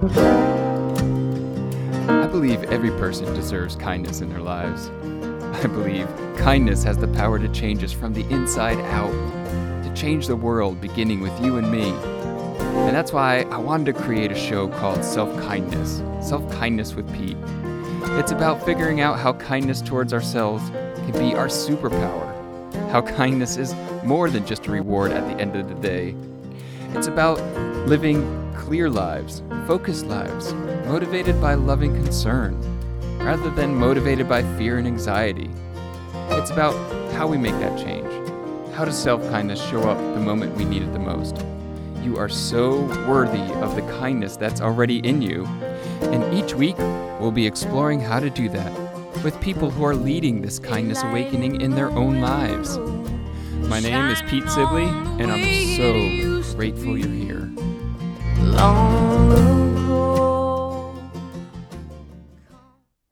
I believe every person deserves kindness in their lives. I believe kindness has the power to change us from the inside out, to change the world beginning with you and me. And that's why I wanted to create a show called Self Kindness Self Kindness with Pete. It's about figuring out how kindness towards ourselves can be our superpower, how kindness is more than just a reward at the end of the day. It's about living clear lives, focused lives, motivated by loving concern, rather than motivated by fear and anxiety. It's about how we make that change. How does self kindness show up the moment we need it the most? You are so worthy of the kindness that's already in you. And each week, we'll be exploring how to do that with people who are leading this kindness awakening in their own lives. My name is Pete Sibley, and I'm so grateful you're here.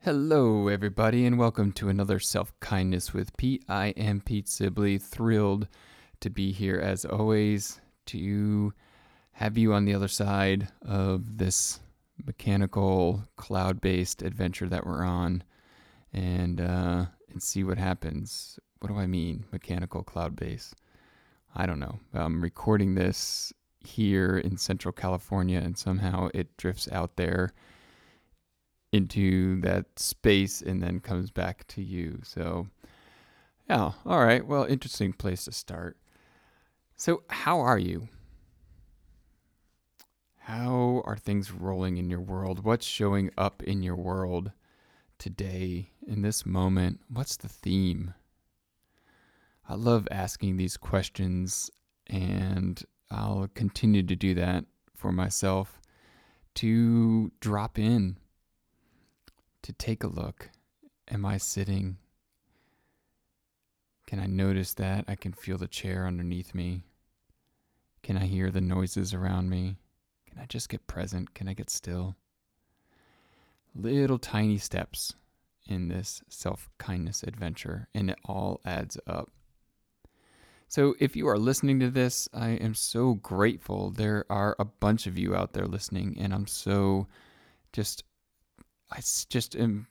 Hello, everybody, and welcome to another Self Kindness with Pete. I am Pete Sibley, thrilled to be here as always to have you on the other side of this mechanical cloud based adventure that we're on and uh, and see what happens. What do I mean, mechanical cloud base? I don't know. I'm recording this here in Central California, and somehow it drifts out there into that space and then comes back to you. So, yeah, all right. Well, interesting place to start. So, how are you? How are things rolling in your world? What's showing up in your world today, in this moment? What's the theme? I love asking these questions, and I'll continue to do that for myself to drop in, to take a look. Am I sitting? Can I notice that? I can feel the chair underneath me. Can I hear the noises around me? Can I just get present? Can I get still? Little tiny steps in this self kindness adventure, and it all adds up. So, if you are listening to this, I am so grateful. There are a bunch of you out there listening, and I'm so just, I just am,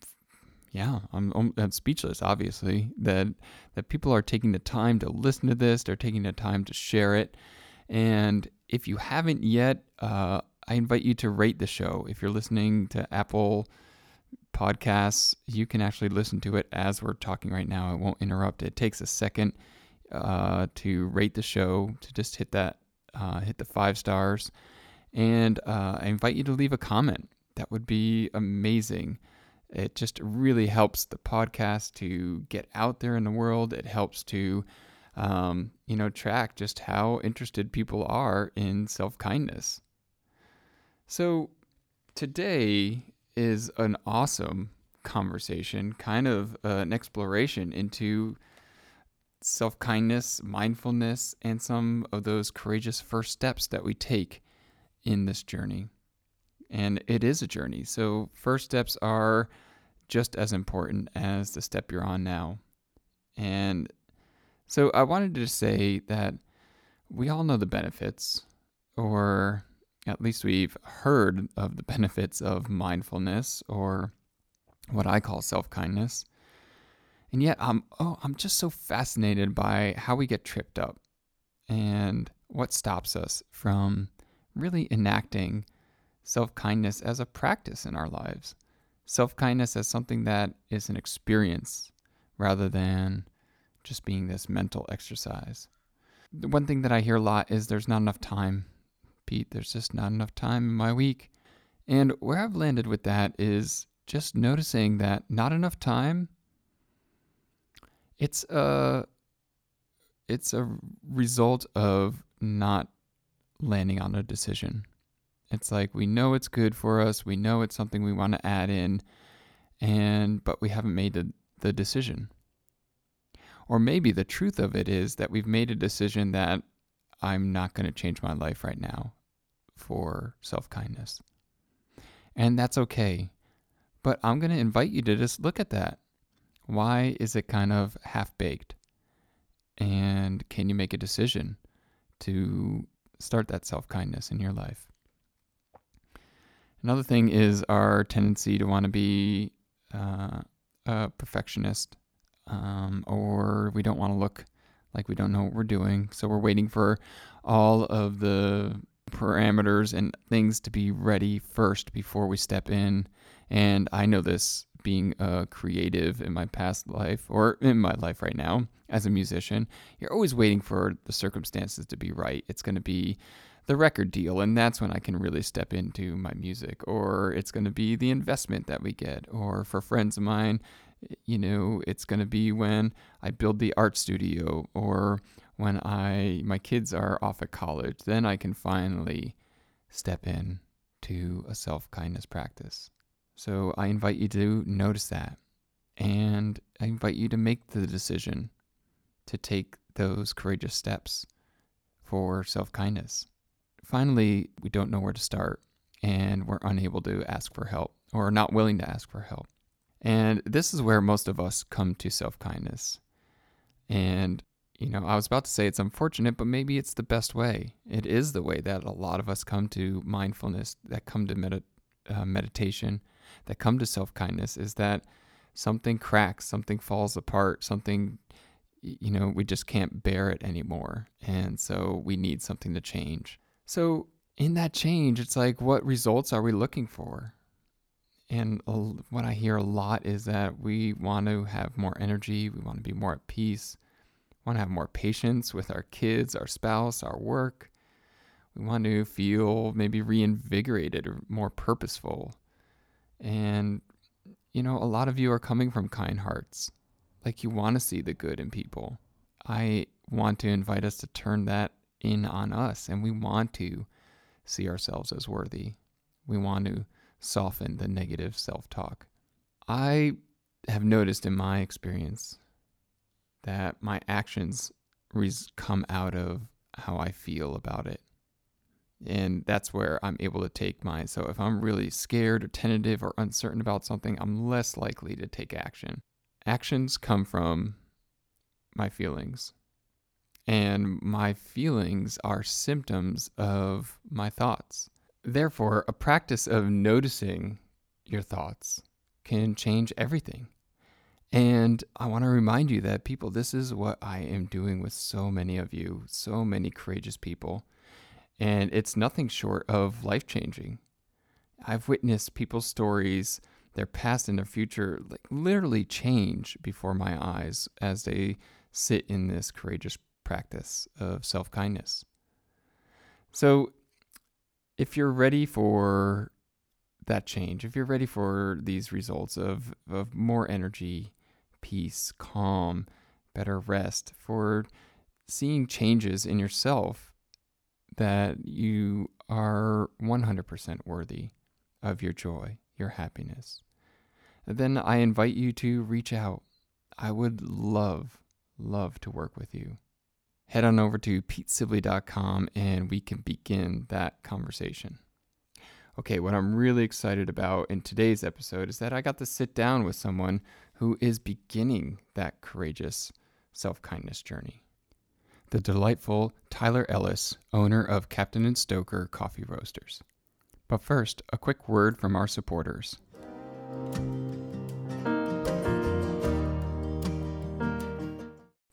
yeah, I'm, I'm, speechless. Obviously, that that people are taking the time to listen to this. They're taking the time to share it, and if you haven't yet, uh, I invite you to rate the show. If you're listening to Apple Podcasts, you can actually listen to it as we're talking right now. It won't interrupt. It takes a second uh, to rate the show, to just hit that, uh, hit the five stars. And uh, I invite you to leave a comment. That would be amazing. It just really helps the podcast to get out there in the world. It helps to um, you know, track just how interested people are in self kindness. So today is an awesome conversation, kind of uh, an exploration into self kindness, mindfulness, and some of those courageous first steps that we take in this journey. And it is a journey. So, first steps are just as important as the step you're on now. And so I wanted to say that we all know the benefits, or at least we've heard of the benefits of mindfulness, or what I call self kindness. And yet, I'm oh, I'm just so fascinated by how we get tripped up, and what stops us from really enacting self kindness as a practice in our lives. Self kindness as something that is an experience rather than just being this mental exercise. The one thing that I hear a lot is there's not enough time. Pete, there's just not enough time in my week. And where I've landed with that is just noticing that not enough time it's a it's a result of not landing on a decision. It's like we know it's good for us, we know it's something we want to add in, and but we haven't made the, the decision. Or maybe the truth of it is that we've made a decision that I'm not going to change my life right now for self kindness. And that's okay. But I'm going to invite you to just look at that. Why is it kind of half baked? And can you make a decision to start that self kindness in your life? Another thing is our tendency to want to be uh, a perfectionist, um, or we don't want to look like we don't know what we're doing. So we're waiting for all of the parameters and things to be ready first before we step in. And I know this being a creative in my past life or in my life right now as a musician. You're always waiting for the circumstances to be right. It's going to be the record deal, and that's when I can really step into my music, or it's going to be the investment that we get, or for friends of mine, you know, it's going to be when I build the art studio, or when I my kids are off at college, then I can finally step in to a self-kindness practice. So I invite you to notice that. And I invite you to make the decision to take those courageous steps for self-kindness. Finally, we don't know where to start and we're unable to ask for help or not willing to ask for help. And this is where most of us come to self-kindness. And you know, I was about to say it's unfortunate, but maybe it's the best way. It is the way that a lot of us come to mindfulness, that come to med- uh, meditation, that come to self kindness, is that something cracks, something falls apart, something, you know, we just can't bear it anymore. And so we need something to change. So, in that change, it's like, what results are we looking for? And what I hear a lot is that we want to have more energy, we want to be more at peace want to have more patience with our kids, our spouse, our work. We want to feel maybe reinvigorated or more purposeful. And, you know, a lot of you are coming from kind hearts. Like you want to see the good in people. I want to invite us to turn that in on us, and we want to see ourselves as worthy. We want to soften the negative self talk. I have noticed in my experience that my actions come out of how I feel about it. And that's where I'm able to take my. So if I'm really scared or tentative or uncertain about something, I'm less likely to take action. Actions come from my feelings. And my feelings are symptoms of my thoughts. Therefore, a practice of noticing your thoughts can change everything. And I want to remind you that, people, this is what I am doing with so many of you, so many courageous people. And it's nothing short of life changing. I've witnessed people's stories, their past and their future, like literally change before my eyes as they sit in this courageous practice of self kindness. So, if you're ready for that change, if you're ready for these results of, of more energy, peace, calm, better rest, for seeing changes in yourself that you are 100% worthy of your joy, your happiness. then I invite you to reach out. I would love, love to work with you. Head on over to petesibley.com and we can begin that conversation. Okay, what I'm really excited about in today's episode is that I got to sit down with someone who is beginning that courageous self kindness journey. The delightful Tyler Ellis, owner of Captain and Stoker Coffee Roasters. But first, a quick word from our supporters.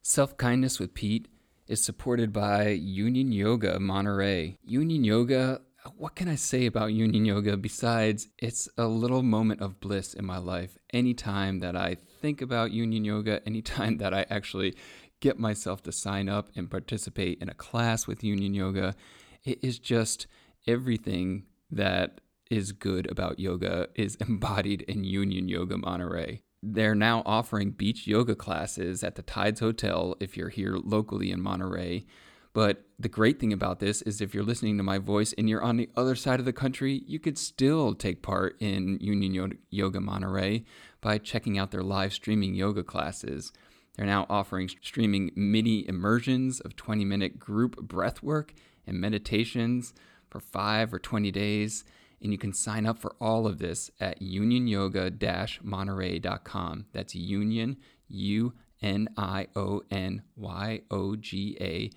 Self Kindness with Pete is supported by Union Yoga Monterey. Union Yoga what can I say about Union Yoga besides it's a little moment of bliss in my life anytime that I think about Union Yoga, anytime that I actually get myself to sign up and participate in a class with Union Yoga. It is just everything that is good about yoga is embodied in Union Yoga Monterey. They're now offering beach yoga classes at the Tides Hotel if you're here locally in Monterey. But the great thing about this is if you're listening to my voice and you're on the other side of the country, you could still take part in Union Yoga Monterey by checking out their live streaming yoga classes. They're now offering streaming mini immersions of 20 minute group breath work and meditations for 5 or 20 days. And you can sign up for all of this at unionyoga monterey.com. That's union, U N I O N Y O G A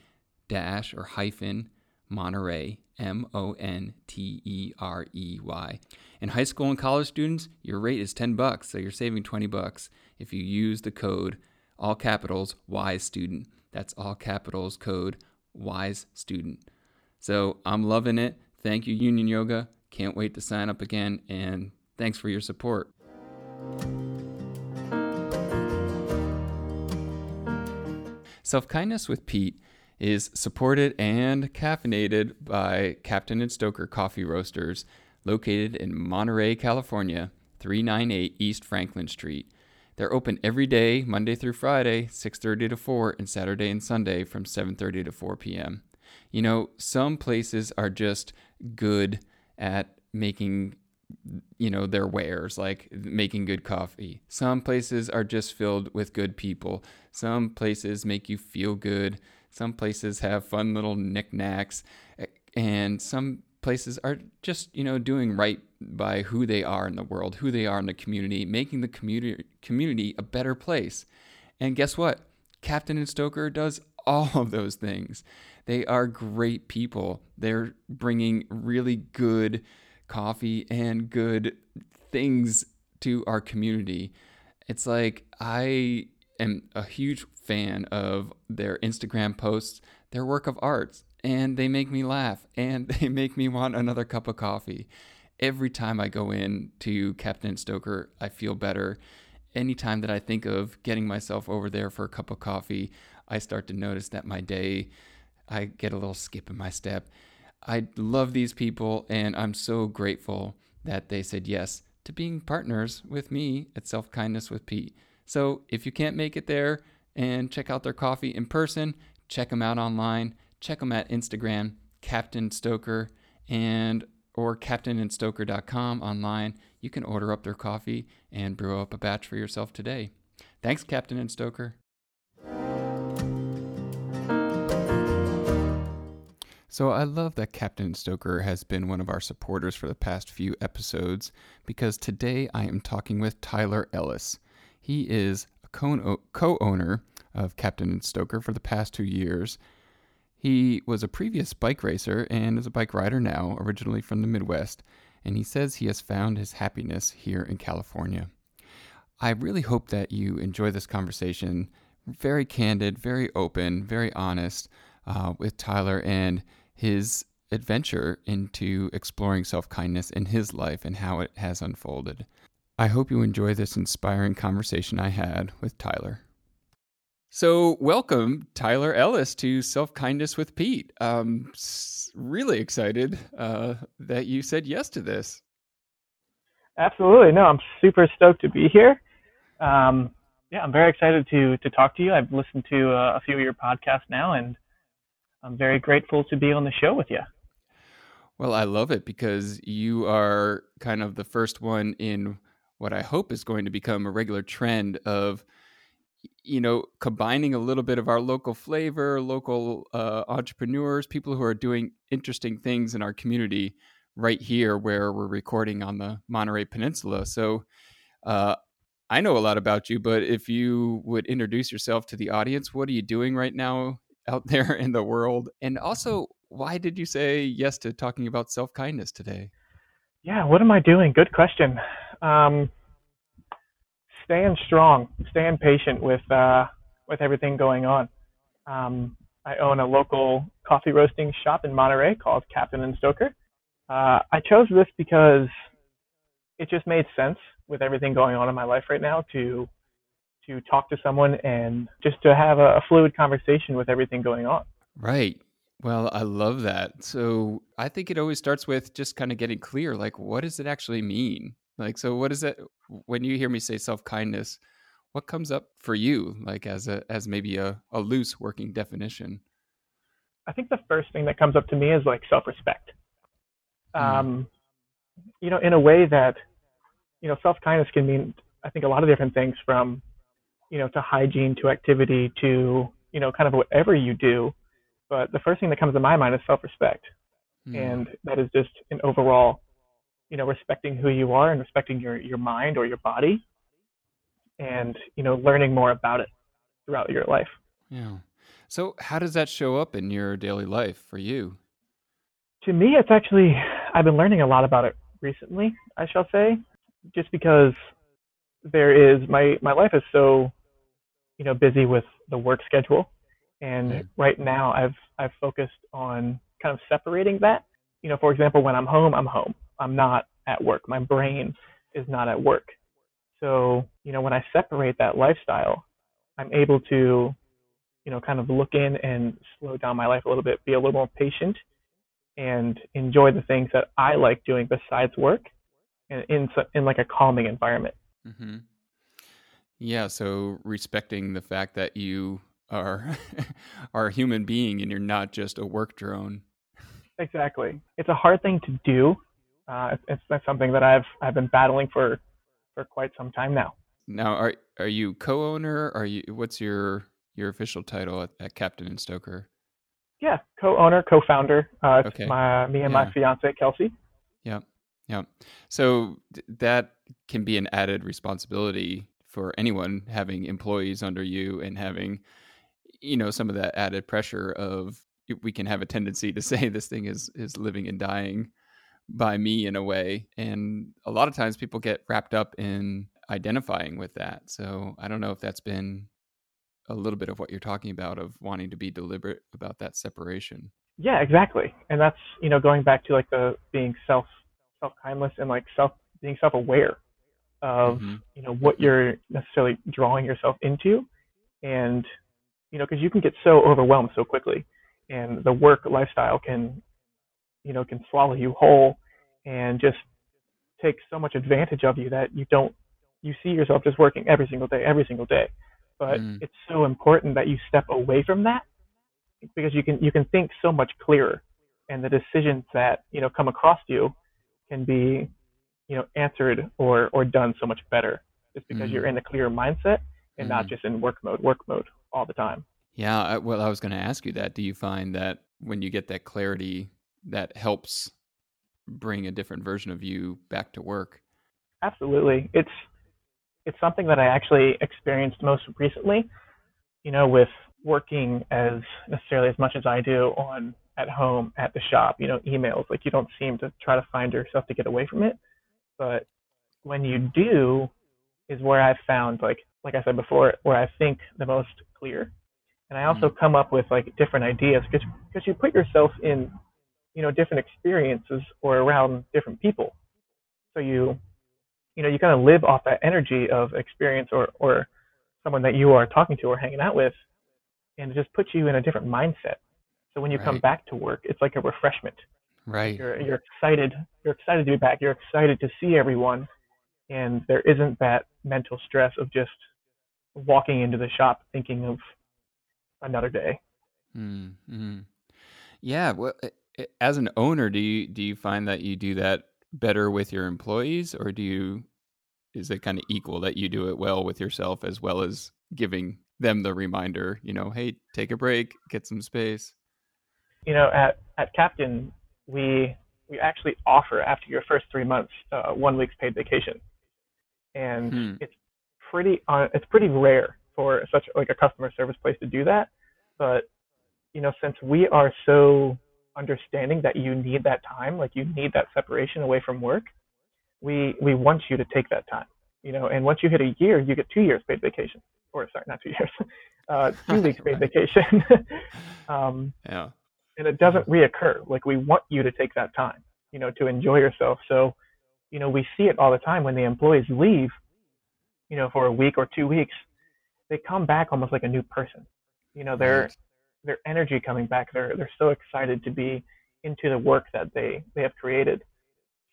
dash or hyphen Monterey, M O N T E R E Y. And high school and college students, your rate is 10 bucks, so you're saving 20 bucks if you use the code all capitals WISE student. That's all capitals code WISE student. So I'm loving it. Thank you, Union Yoga. Can't wait to sign up again, and thanks for your support. Self Kindness with Pete is supported and caffeinated by Captain and Stoker Coffee Roasters, located in Monterey, California, 398 East Franklin Street. They're open every day, Monday through Friday, 6:30 to 4, and Saturday and Sunday from 7:30 to 4 p.m. You know, some places are just good at making you know their wares like making good coffee. Some places are just filled with good people. Some places make you feel good. Some places have fun little knickknacks. And some places are just you know doing right by who they are in the world who they are in the community making the community community a better place and guess what captain and stoker does all of those things they are great people they're bringing really good coffee and good things to our community. It's like I am a huge fan of their Instagram posts, their work of art, and they make me laugh and they make me want another cup of coffee. Every time I go in to Captain Stoker, I feel better. Anytime that I think of getting myself over there for a cup of coffee, I start to notice that my day, I get a little skip in my step. I love these people, and I'm so grateful that they said yes to being partners with me at Self Kindness with Pete. So if you can't make it there and check out their coffee in person, check them out online. Check them at Instagram, Captain Stoker, and or captainandstoker.com online. You can order up their coffee and brew up a batch for yourself today. Thanks, Captain and Stoker. So I love that Captain Stoker has been one of our supporters for the past few episodes because today I am talking with Tyler Ellis. He is a co owner of Captain and Stoker for the past two years. He was a previous bike racer and is a bike rider now, originally from the Midwest, and he says he has found his happiness here in California. I really hope that you enjoy this conversation. Very candid, very open, very honest uh, with Tyler, and his adventure into exploring self kindness in his life and how it has unfolded. I hope you enjoy this inspiring conversation I had with Tyler. So, welcome, Tyler Ellis, to Self Kindness with Pete. Um, really excited uh, that you said yes to this. Absolutely. No, I'm super stoked to be here. Um, yeah, I'm very excited to to talk to you. I've listened to uh, a few of your podcasts now, and I'm very grateful to be on the show with you. Well, I love it because you are kind of the first one in what I hope is going to become a regular trend of, you know, combining a little bit of our local flavor, local uh, entrepreneurs, people who are doing interesting things in our community right here where we're recording on the Monterey Peninsula. So, uh, I know a lot about you, but if you would introduce yourself to the audience, what are you doing right now out there in the world? And also, why did you say yes to talking about self kindness today? Yeah, what am I doing? Good question. Um, staying strong, staying patient with uh, with everything going on. Um, I own a local coffee roasting shop in Monterey called Captain and Stoker. Uh, I chose this because it just made sense with everything going on in my life right now to to talk to someone and just to have a, a fluid conversation with everything going on. Right. Well, I love that. So I think it always starts with just kind of getting clear like, what does it actually mean? Like, so what is it when you hear me say self kindness? What comes up for you, like as a as maybe a, a loose working definition? I think the first thing that comes up to me is like self respect. Mm. Um, you know, in a way that, you know, self kindness can mean I think a lot of different things from you know, to hygiene, to activity, to, you know, kind of whatever you do. But the first thing that comes to my mind is self-respect. Mm. And that is just an overall, you know, respecting who you are and respecting your, your mind or your body and, you know, learning more about it throughout your life. Yeah. So how does that show up in your daily life for you? To me, it's actually, I've been learning a lot about it recently, I shall say, just because there is, my, my life is so, you know, busy with the work schedule. And right now I've, I've focused on kind of separating that. You know, for example, when I'm home, I'm home. I'm not at work. My brain is not at work. So, you know, when I separate that lifestyle, I'm able to, you know, kind of look in and slow down my life a little bit, be a little more patient, and enjoy the things that I like doing besides work, in in, in like a calming environment. Mm-hmm. Yeah. So respecting the fact that you are are a human being and you're not just a work drone. Exactly. It's a hard thing to do. Uh, it's, it's something that I've I've been battling for for quite some time now. Now, are are you co-owner? Are you? What's your your official title at, at Captain and Stoker? Yeah, co-owner, co-founder. Uh, it's okay. my me and yeah. my fiance Kelsey. Yeah, yeah. So th- that can be an added responsibility for anyone having employees under you and having, you know, some of that added pressure of we can have a tendency to say this thing is is living and dying by me in a way and a lot of times people get wrapped up in identifying with that. So i don't know if that's been a little bit of what you're talking about of wanting to be deliberate about that separation. Yeah exactly. And that's you know going back to like the being self self kindness and like self being self aware of mm-hmm. you know what you're necessarily drawing yourself into. And you know because you can get so overwhelmed so quickly and the work lifestyle can you know can swallow you whole and just take so much advantage of you that you don't you see yourself just working every single day every single day but mm. it's so important that you step away from that because you can you can think so much clearer and the decisions that you know come across you can be you know answered or or done so much better just because mm. you're in a clear mindset and mm. not just in work mode work mode all the time yeah well i was going to ask you that do you find that when you get that clarity that helps bring a different version of you back to work. Absolutely. It's it's something that I actually experienced most recently, you know, with working as necessarily as much as I do on at home, at the shop, you know, emails, like you don't seem to try to find yourself to get away from it. But when you do is where I've found like like I said before, where I think the most clear. And I also mm-hmm. come up with like different ideas because because you put yourself in you know different experiences or around different people. So you you know you kind of live off that energy of experience or or someone that you are talking to or hanging out with and it just puts you in a different mindset. So when you right. come back to work it's like a refreshment. Right. you're you're excited you're excited to be back you're excited to see everyone and there isn't that mental stress of just walking into the shop thinking of another day. Mm-hmm. yeah well as an owner, do you do you find that you do that better with your employees, or do you is it kind of equal that you do it well with yourself as well as giving them the reminder? You know, hey, take a break, get some space. You know, at at Captain, we we actually offer after your first three months uh, one week's paid vacation, and hmm. it's pretty uh, it's pretty rare for such like a customer service place to do that. But you know, since we are so understanding that you need that time, like you need that separation away from work, we we want you to take that time. You know, and once you hit a year, you get two years paid vacation. Or sorry, not two years, uh, two weeks paid vacation. um, yeah. And it doesn't reoccur. Like we want you to take that time, you know, to enjoy yourself. So, you know, we see it all the time when the employees leave, you know, for a week or two weeks, they come back almost like a new person. You know, they're right their energy coming back. They're they're so excited to be into the work that they they have created.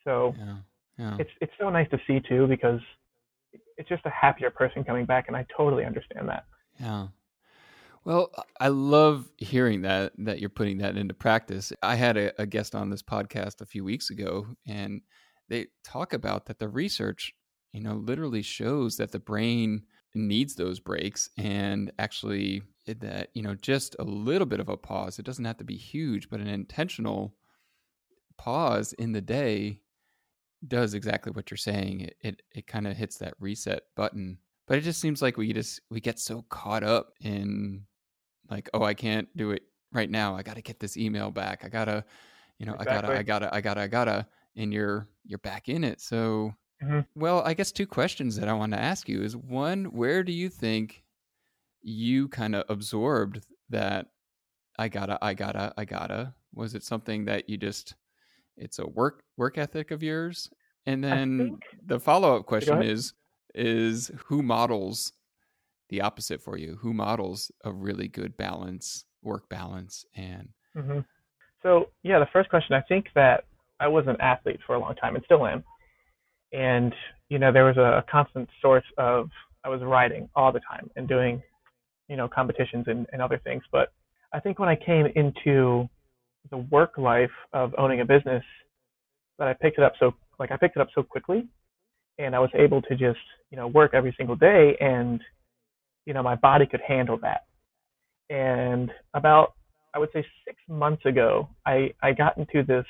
So yeah, yeah. it's it's so nice to see too because it's just a happier person coming back, and I totally understand that. Yeah. Well, I love hearing that that you're putting that into practice. I had a, a guest on this podcast a few weeks ago, and they talk about that the research, you know, literally shows that the brain needs those breaks and actually that you know just a little bit of a pause it doesn't have to be huge but an intentional pause in the day does exactly what you're saying it it, it kind of hits that reset button but it just seems like we just we get so caught up in like oh i can't do it right now i got to get this email back i got to you know, Exactly. I gotta, I gotta, I gotta, I gotta, and you're you're back in it. So, Mhm. well, I guess two questions that I want to ask you is one, where do you think you kind of absorbed that I gotta, I gotta, I gotta? Was it something that you just it's a work work ethic of yours? And then the follow up question is is who models the opposite for you? Who models a really good balance, work balance, and hmm So yeah, the first question. I think that I was an athlete for a long time and still am, and you know there was a constant source of I was riding all the time and doing, you know, competitions and, and other things. But I think when I came into the work life of owning a business, that I picked it up so like I picked it up so quickly, and I was able to just you know work every single day, and you know my body could handle that. And about I would say six months ago, I, I got into this,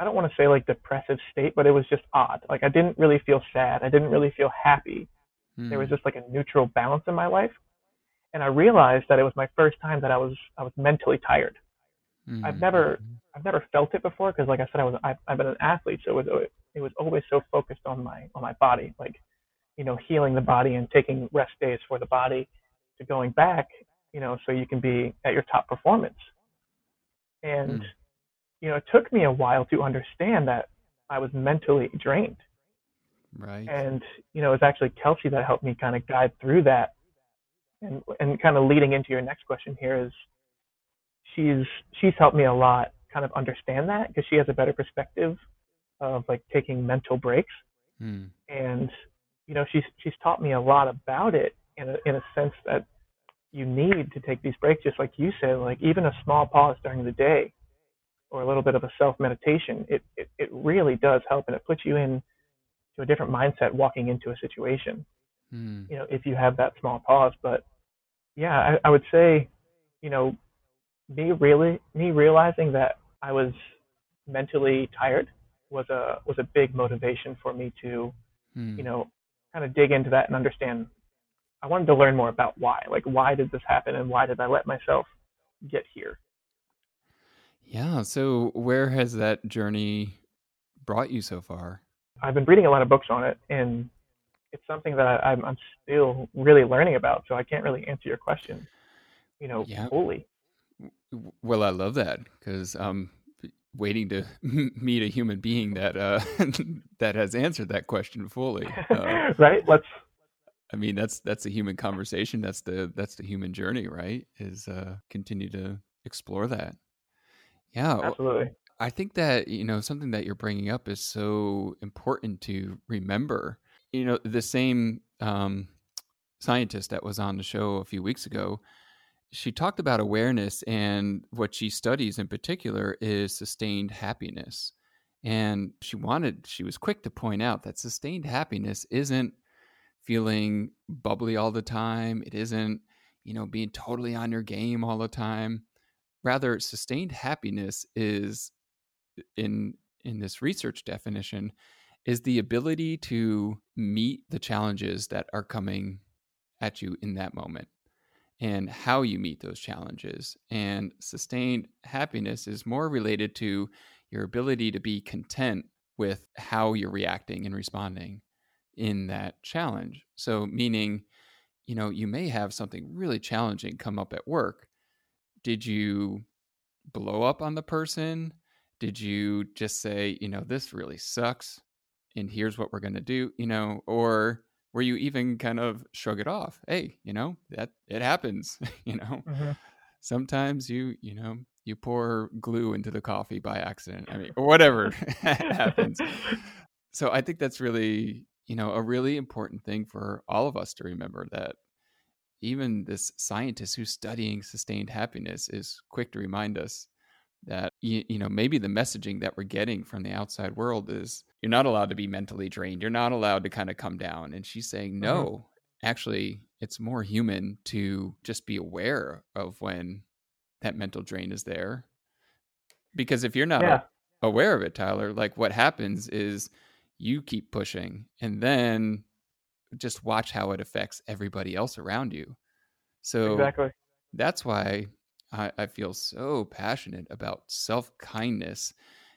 I don't want to say like depressive state, but it was just odd. Like I didn't really feel sad. I didn't really feel happy. There was Hmm. just like a neutral balance in my life. And I realized that it was my first time that I was, I was mentally tired. Hmm. I've never, I've never felt it before because like I said, I was, I've, I've been an athlete. So it was, it was always so focused on my, on my body, like, you know, healing the body and taking rest days for the body to going back, you know, so you can be at your top performance. And, Mm. you know, it took me a while to understand that I was mentally drained. right. And, you know, it was actually Kelsey that helped me kind of guide through that. And, and kind of leading into your next question here is she's, she's helped me a lot kind of understand that because she has a better perspective of like taking mental breaks Hmm. and you know she's she's taught me a lot about it in a in a sense that you need to take these breaks just like you said like even a small pause during the day or a little bit of a self meditation it, it it really does help and it puts you in to a different mindset walking into a situation Hmm. you know if you have that small pause but yeah I, I would say you know me really me realizing that I was mentally tired was a was a big motivation for me to Hmm. you know, kind of dig into that and understand. I wanted to learn more about why. Like, why did this happen and why did I let myself get here? Yeah. So where has that journey brought you so far? I've been reading a lot of books on it, and it's something that I, I'm, I'm still really learning about. So I can't really answer your question, you know, Yeah. fully. Well, I love that because I'm waiting to meet a human being that uh, that has answered that question fully. Uh, right? Let's. I mean, that's that's a human conversation. That's the that's the human journey, right? Is uh, continue to explore that. Yeah, Absolutely. I think that you know something that you're bringing up is so important to remember. You know, the same um, scientist that was on the show a few weeks ago, she talked about awareness, and what she studies in particular is sustained happiness. And she wanted, she was quick to point out that sustained happiness isn't feeling bubbly all the time. It isn't, you know, being totally on your game all the time. Rather, sustained happiness is in in this research definition is the ability to meet the challenges that are coming at you in that moment and how you meet those challenges. And sustained happiness is more related to your ability to be content with how you're reacting and responding in that challenge. So, meaning, you know, you may have something really challenging come up at work. Did you blow up on the person? Did you just say, you know, this really sucks and here's what we're going to do, you know, or where you even kind of shrug it off? Hey, you know, that it happens, you know. hmm Sometimes you, you know, you pour glue into the coffee by accident. I mean, whatever happens. So I think that's really, you know, a really important thing for all of us to remember that even this scientist who's studying sustained happiness is quick to remind us that you, you know maybe the messaging that we're getting from the outside world is you're not allowed to be mentally drained. You're not allowed to kind of come down. And she's saying mm-hmm. no actually it's more human to just be aware of when that mental drain is there. Because if you're not Yeah. aware of it tyler like what happens is you keep pushing and then just watch how it affects everybody else around you. So Exactly. that's why I, I feel so passionate about self kindness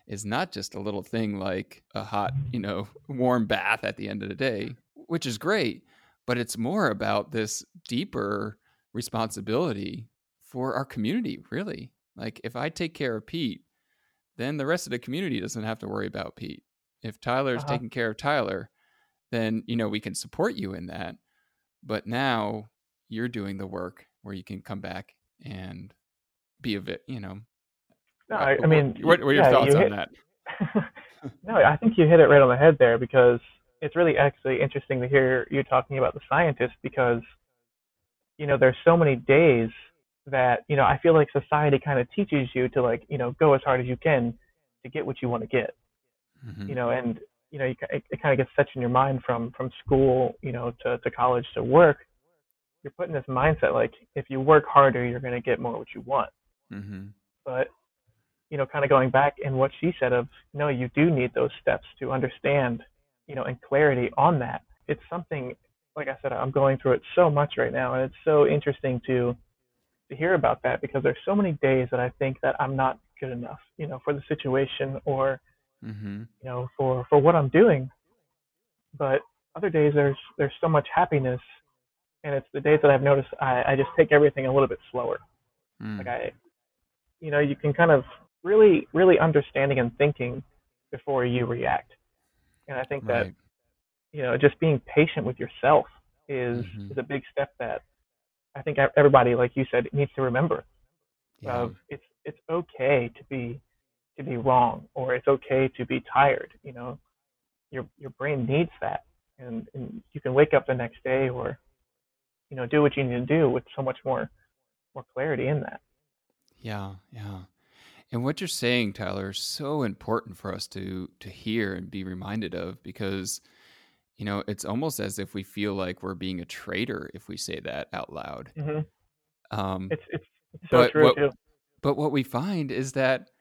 is not just a little thing like a hot, you know, warm bath at the end of the day, which is great, but it's more about this deeper responsibility for our community, really. Like if I take care of Pete, then the rest of the community doesn't have to worry about Pete. If Tyler's uh-huh. taking care of Tyler, then you know we can support you in that. But now you're doing the work where you can come back and be a bit, you know. No, I, I mean, what, what are your thoughts you on that? no, I think you hit it right on the head there because it's really actually interesting to hear you talking about the scientists because, you know, there's so many days that you know I feel like society kind of teaches you to like you know go as hard as you can to get what you want to get. Mm-hmm. You know, and you know, you, it, it kind of gets set in your mind from from school, you know, to to college to work. You're putting this mindset like if you work harder, you're going to get more what you want. Mm-hmm. But you know, kind of going back and what she said of no, you do need those steps to understand, you know, and clarity on that. It's something like I said, I'm going through it so much right now, and it's so interesting to to hear about that because there's so many days that I think that I'm not good enough, you know, for the situation or mm-hmm. you know for for what I'm doing. But other days there's there's so much happiness, and it's the days that I've noticed I, I just take everything a little bit slower. Mm. Like I, you know, you can kind of really really understanding and thinking before you react, and I think right. that you know just being patient with yourself is mm-hmm. is a big step that I think everybody, like you said, needs to remember. Yeah. Of it's it's okay to be to be wrong, or it's okay to be tired. You know, your your brain needs that, and, and you can wake up the next day, or you know, do what you need to do with so much more more clarity in that. Yeah, yeah. And what you're saying, Tyler, is so important for us to to hear and be reminded of because you know, it's almost as if we feel like we're being a traitor if we say that out loud. Mm-hmm. Um, it's, it's, it's so but true what, too. But what we find is that,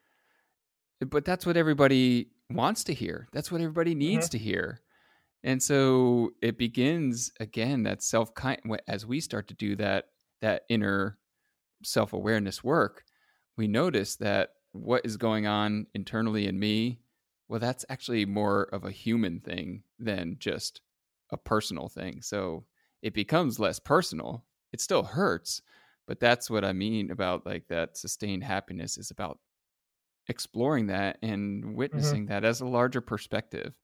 but that's what everybody wants to hear. That's what everybody needs mm-hmm. to hear. And so it begins again that self kind as we start to do that that inner self awareness work, we notice that what is going on internally in me well, that's actually more of a human thing than just a personal thing. So it becomes less personal. It still hurts, but that's what I mean about like that sustained happiness is about exploring that and mm-hmm. witnessing mm-hmm. that as a larger perspective.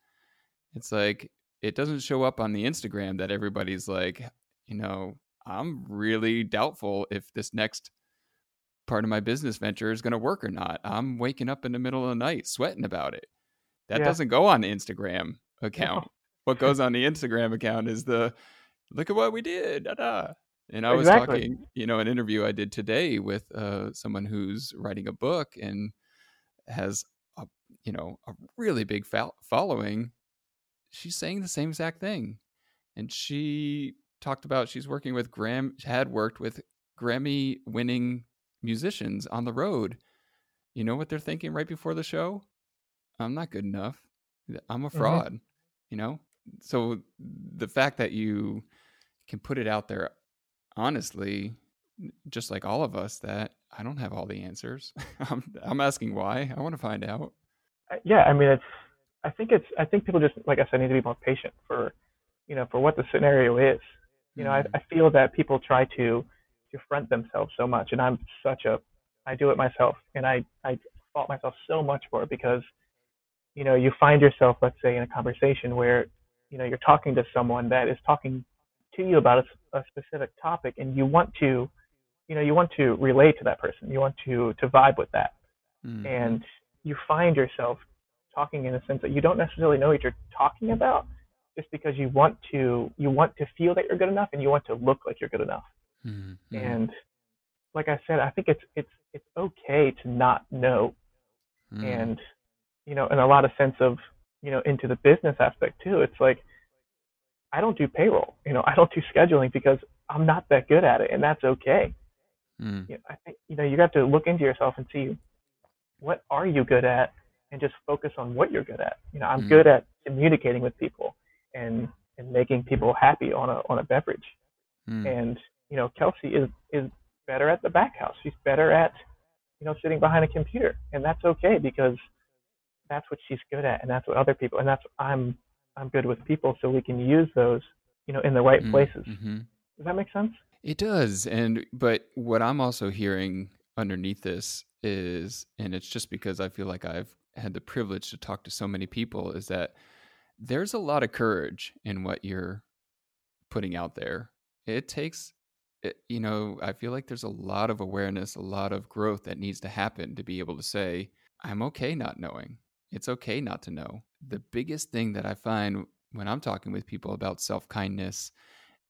It's like it doesn't show up on the Instagram that everybody's like, you know, I'm really doubtful if this next part of my business venture is going to work or not. I'm waking up in the middle of the night sweating about it. That yeah. doesn't go on the Instagram account. No. what goes on the Instagram account is the look at what we did. Da-da. And I was talking, you know, an interview I did today with uh, someone who's writing a book and has a, you know, a really big fo- following. She's saying the same exact thing, and she talked about she's working with Gram had worked with Grammy winning musicians on the road. You know what they're thinking right before the show? I'm not good enough. I'm a mm-hmm. fraud, mm-hmm. you know? So the fact that you can put it out there honestly, just like all of us, that I don't have all the answers. I'm, I'm asking why. I want to find out. Yeah, I mean, it's, I think it's, I think people just, like I said, need to be more patient for, you know, for what the scenario is. You know, mm-hmm. I, I feel that people try to, to front themselves so much, and I'm such a, I do it myself, and I, I fault myself so much for it because you know, you find yourself, let's say, in a conversation where, you know, you're talking to someone that is talking to you about a, a specific topic, and you want to, you know, you want to relate to that person. You want to to vibe with that, mm-hmm. and you find yourself talking in a sense that you don't necessarily know what you're talking about, just because you want to you want to feel that you're good enough, and you want to look like you're good enough. Mm-hmm. And like I said, I think it's it's it's okay to not know, mm. and you know, in a lot of sense of, you know, into the business aspect too. It's like I don't do payroll, you know, I don't do scheduling because I'm not that good at it, and that's okay. Mm. You know, I think you know you have to look into yourself and see what are you good at, and just focus on what you're good at. You know, I'm mm. good at communicating with people and and making people happy on a on a beverage. Mm. And you know, Kelsey is is better at the back house. She's better at, you know, sitting behind a computer, and that's okay because that's what she's good at, and that's what other people, and that's I'm I'm good with people, so we can use those, you know, in the right places. Mm-hmm. Does that make sense? It does, and but what I'm also hearing underneath this is, and it's just because I feel like I've had the privilege to talk to so many people, is that there's a lot of courage in what you're putting out there. It takes, it, you know, I feel like there's a lot of awareness, a lot of growth that needs to happen to be able to say, I'm okay not knowing. It's okay not to know. The biggest thing that I find when I'm talking with people about self kindness,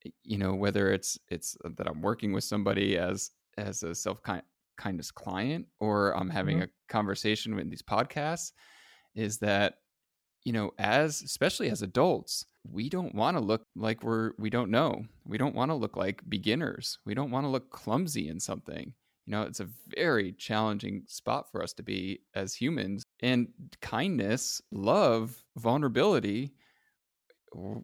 eh, you know, whether it's it's uh, that I'm working with somebody as as a self kindness client or I'm having mm-hmm. a conversation with these podcasts, is that you know, as especially as adults, we don't want to look like we're we don't know. We don't want to look like beginners. We don't want to look clumsy in something. You know, it's a very challenging spot for us to be as humans. And kindness, love, vulnerability,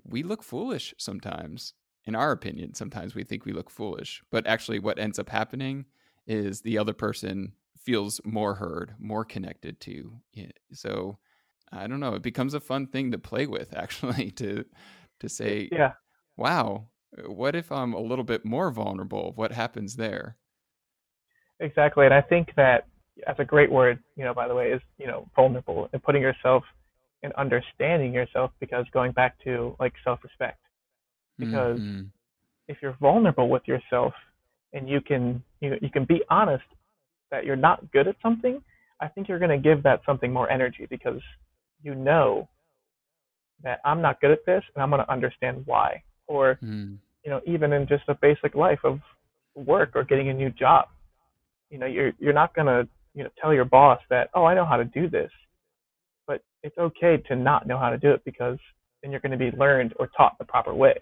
we look foolish sometimes. In our opinion, sometimes we think we look foolish. But actually, what ends up happening is the other person feels more heard, more connected to. So, I don't know. It becomes a fun thing to play with, actually, to to say, yeah, wow, what if I'm a little bit more vulnerable? What happens there? Exactly, and I think that that's a great word. You know, by the way, is you know vulnerable and putting yourself and understanding yourself. Because going back to like self-respect, because mm-hmm. if you're vulnerable with yourself and you can you know, you can be honest that you're not good at something, I think you're going to give that something more energy because you know that I'm not good at this and I'm going to understand why. Or, mm. you know, even in just a basic life of work or getting a new job, you know, you're, you're not going to, you know, tell your boss that, oh, I know how to do this. But it's okay to not know how to do it because then you're going to be learned or taught the proper way.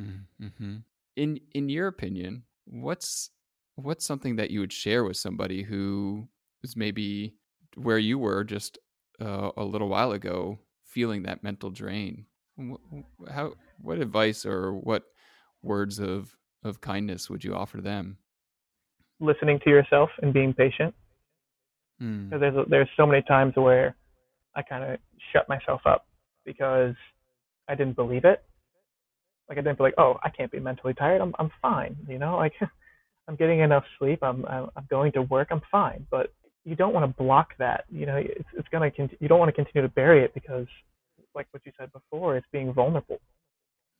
Mm-hmm. In in your opinion, what's what's something that you would share with somebody who is maybe where you were just uh, a little while ago feeling that mental drain. How what advice or what words of of kindness would you offer them? Listening to yourself and being patient. Mm. there's there's so many times where i kind of shut myself up because i didn't believe it. Like i didn't feel like oh i can't be mentally tired. I'm i'm fine you know? Like i'm getting enough sleep. I'm i'm, I'm going to work. I'm fine. But you don't want to block that. You know, it's it's gonna con- you don't want to continue to bury it because, like what you said before, it's being vulnerable.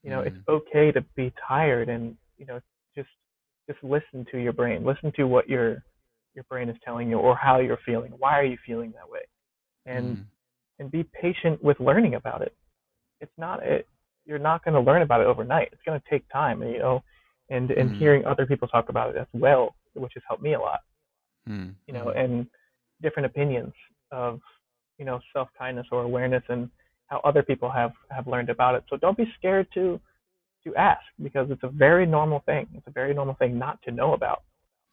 You know, mm. it's okay to be tired and you know just just listen to your brain, listen to what your your brain is telling you or how you're feeling. Why are you feeling that way? And mm. and be patient with learning about it. It's not it. You're not going to learn about it overnight. It's going to take time, and you know, and and mm. hearing other people talk about it as well, which has helped me a lot mm. you know, and different opinions of, you know, self kindness or awareness and how other people have have learned about it. So don't be scared to to ask because it's a very normal thing. It's a very normal thing not to know about.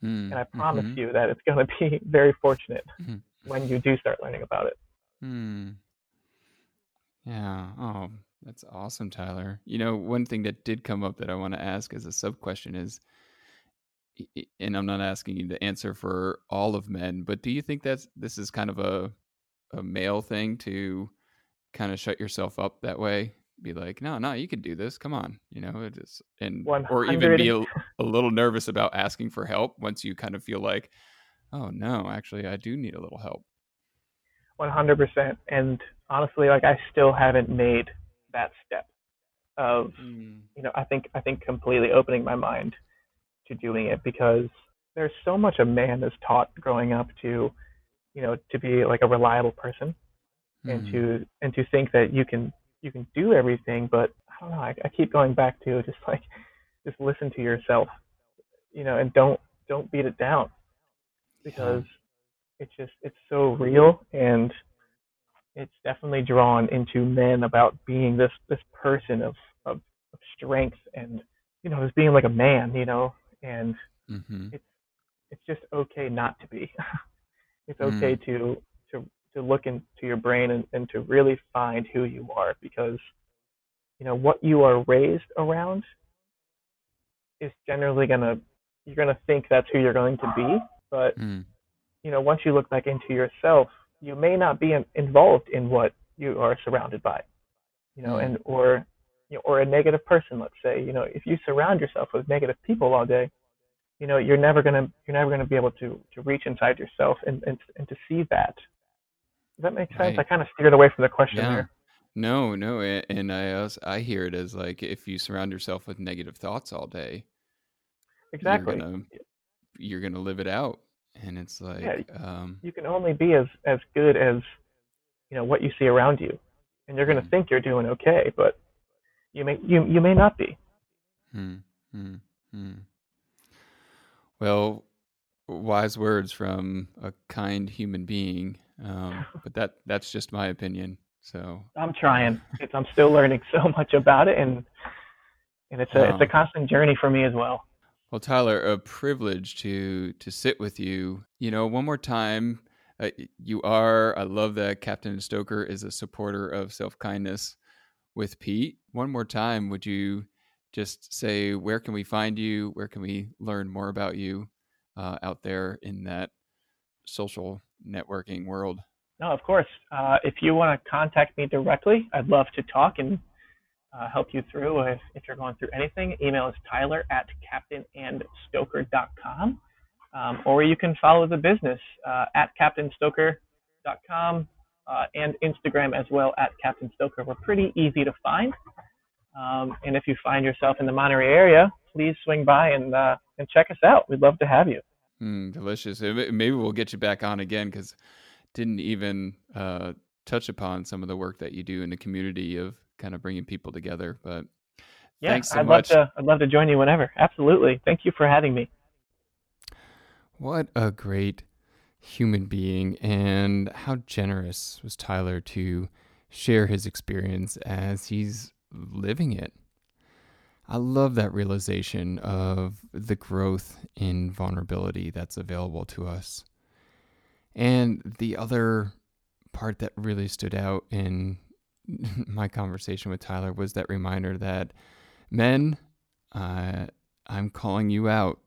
Mm. And I promise mm-hmm. you that it's going to be very fortunate mm-hmm. when you do start learning about it. Mm. Yeah. Oh, that's awesome, Tyler. You know, one thing that did come up that I want to ask as a sub question is and I'm not asking you to answer for all of men, but do you think that this is kind of a a male thing to kind of shut yourself up that way? Be like, no, no, you can do this. Come on, you know, it is, and 100. or even be a, a little nervous about asking for help once you kind of feel like, oh no, actually, I do need a little help. One hundred percent, and honestly, like I still haven't made that step of, mm. you know, I think I think completely opening my mind to doing it because there's so much a man is taught growing up to, you know, to be like a reliable person mm. and to hmm. and to think that you can you can do everything, but I don't know. I, I keep going back to just like just listen to yourself, you know, and don't don't beat it down because yeah. it's just it's so real and it's definitely drawn into men about being this this person of of, of strength and you know as being like a man you know and mm-hmm. it's it's just okay not to be. it's okay mm. to to to look into your brain and, and to really find who you are because you know what you are raised around is generally gonna you're going to think that's who you're going to be. But, Mm. you know, once you look back into yourself, you may not be in, involved in what you are surrounded by, you know, Mm. and, or, you know, or a negative person, let's say, you know, if you surround yourself with negative people all day, you know, you're never going to, you're never going to be able to, to reach inside yourself and, and, and to see that. Does that make sense? Right. I kind of steered away from the question Yeah. there. No, no, and I also, I hear it as like if you surround yourself with negative thoughts all day, Exactly. you're gonna you're gonna live it out, and it's like, Yeah. um, you can only be as as good as you know what you see around you and you're going to Mm. think you're doing okay but you may you you may not be hmm, hmm, hmm. Well, wise words from a kind human being, um, but that that's just my opinion. So i'm trying it's i'm still learning so much about it and and it's a it's a constant journey for me as well Well, Tyler, a privilege to to sit with you. You know, one more time, uh, you are. I love that Captain Stoker is a supporter of self kindness with Pete. One more time, would you just say where can we find you? Where can we learn more about you uh, out there in that social networking world? no of course uh, if you want to contact me directly i'd love to talk and uh, help you through if, if you're going through anything email is tyler at captainandstoker.com um, or you can follow the business uh, at captainstoker.com uh, and Instagram as well at Captain Stoker. We're pretty easy to find. Um, and if you find yourself in the Monterey area, please swing by and uh, and check us out. We'd love to have you. Mm, delicious. Maybe we'll get you back on again because didn't even uh, touch upon some of the work that you do in the community of kind of bringing people together. But Yeah, thanks so I'd much. love to. I'd love to join you whenever. Absolutely. Thank you for having me. What a great human being, and how generous was Tyler to share his experience as he's living it. I love that realization of the growth in vulnerability that's available to us. And the other part that really stood out in my conversation with Tyler was that reminder that men, uh, I'm calling you out.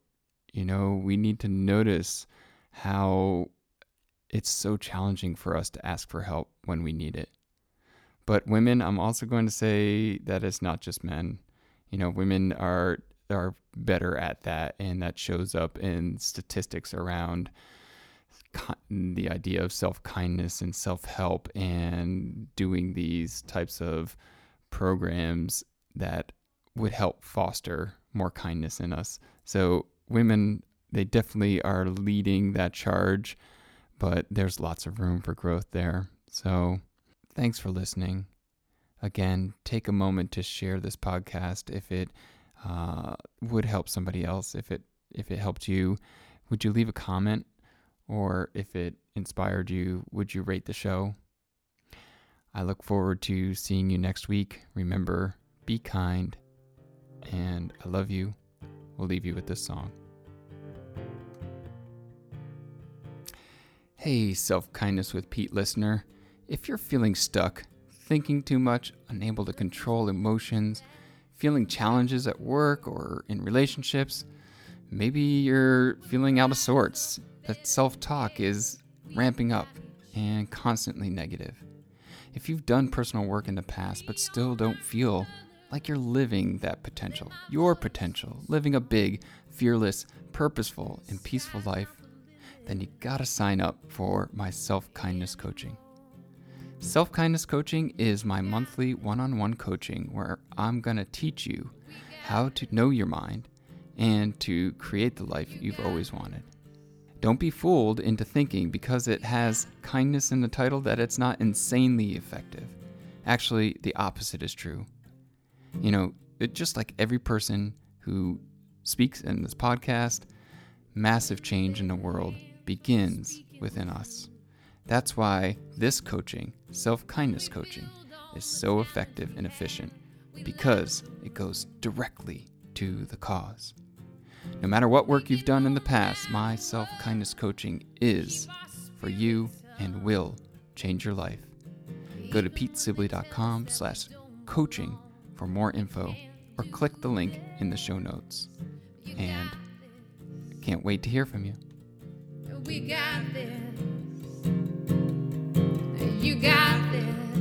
You know, we need to notice how it's so challenging for us to ask for help when we need it. But women, I'm also going to say that it's not just men. You know, women are are better at that, and that shows up in statistics around the idea of self kindness and self help, and doing these types of programs that would help foster more kindness in us. So women, they definitely are leading that charge, but there's lots of room for growth there. So thanks for listening. Again, take a moment to share this podcast if it uh, would help somebody else. If it if it helped you, would you leave a comment? Or if it inspired you, would you rate the show? I look forward to seeing you next week. Remember, be kind, and I love you. We'll leave you with this song. Hey, Self Kindness with Pete listener. If you're feeling stuck, thinking too much, unable to control emotions, feeling challenges at work or in relationships, maybe you're feeling out of sorts, that self talk is ramping up and constantly negative. If you've done personal work in the past but still don't feel like you're living that potential, your potential, living a big, fearless, purposeful, and peaceful life, then you gotta sign up for my self kindness coaching. Self kindness coaching is my monthly one on one coaching where I'm gonna teach you how to know your mind and to create the life you've always wanted. Don't be fooled into thinking because it has kindness in the title that it's not insanely effective. Actually, the opposite is true. You know, it, just like every person who speaks in this podcast, massive change in the world begins within us. That's why this coaching, self kindness coaching, is so effective and efficient because it goes directly to the cause. No matter what work you've done in the past, my self kindness coaching is for you and will change your life. Go to petesibley.com slash coaching for more info or click the link in the show notes. And Can't wait to hear from you. We got this. You got this.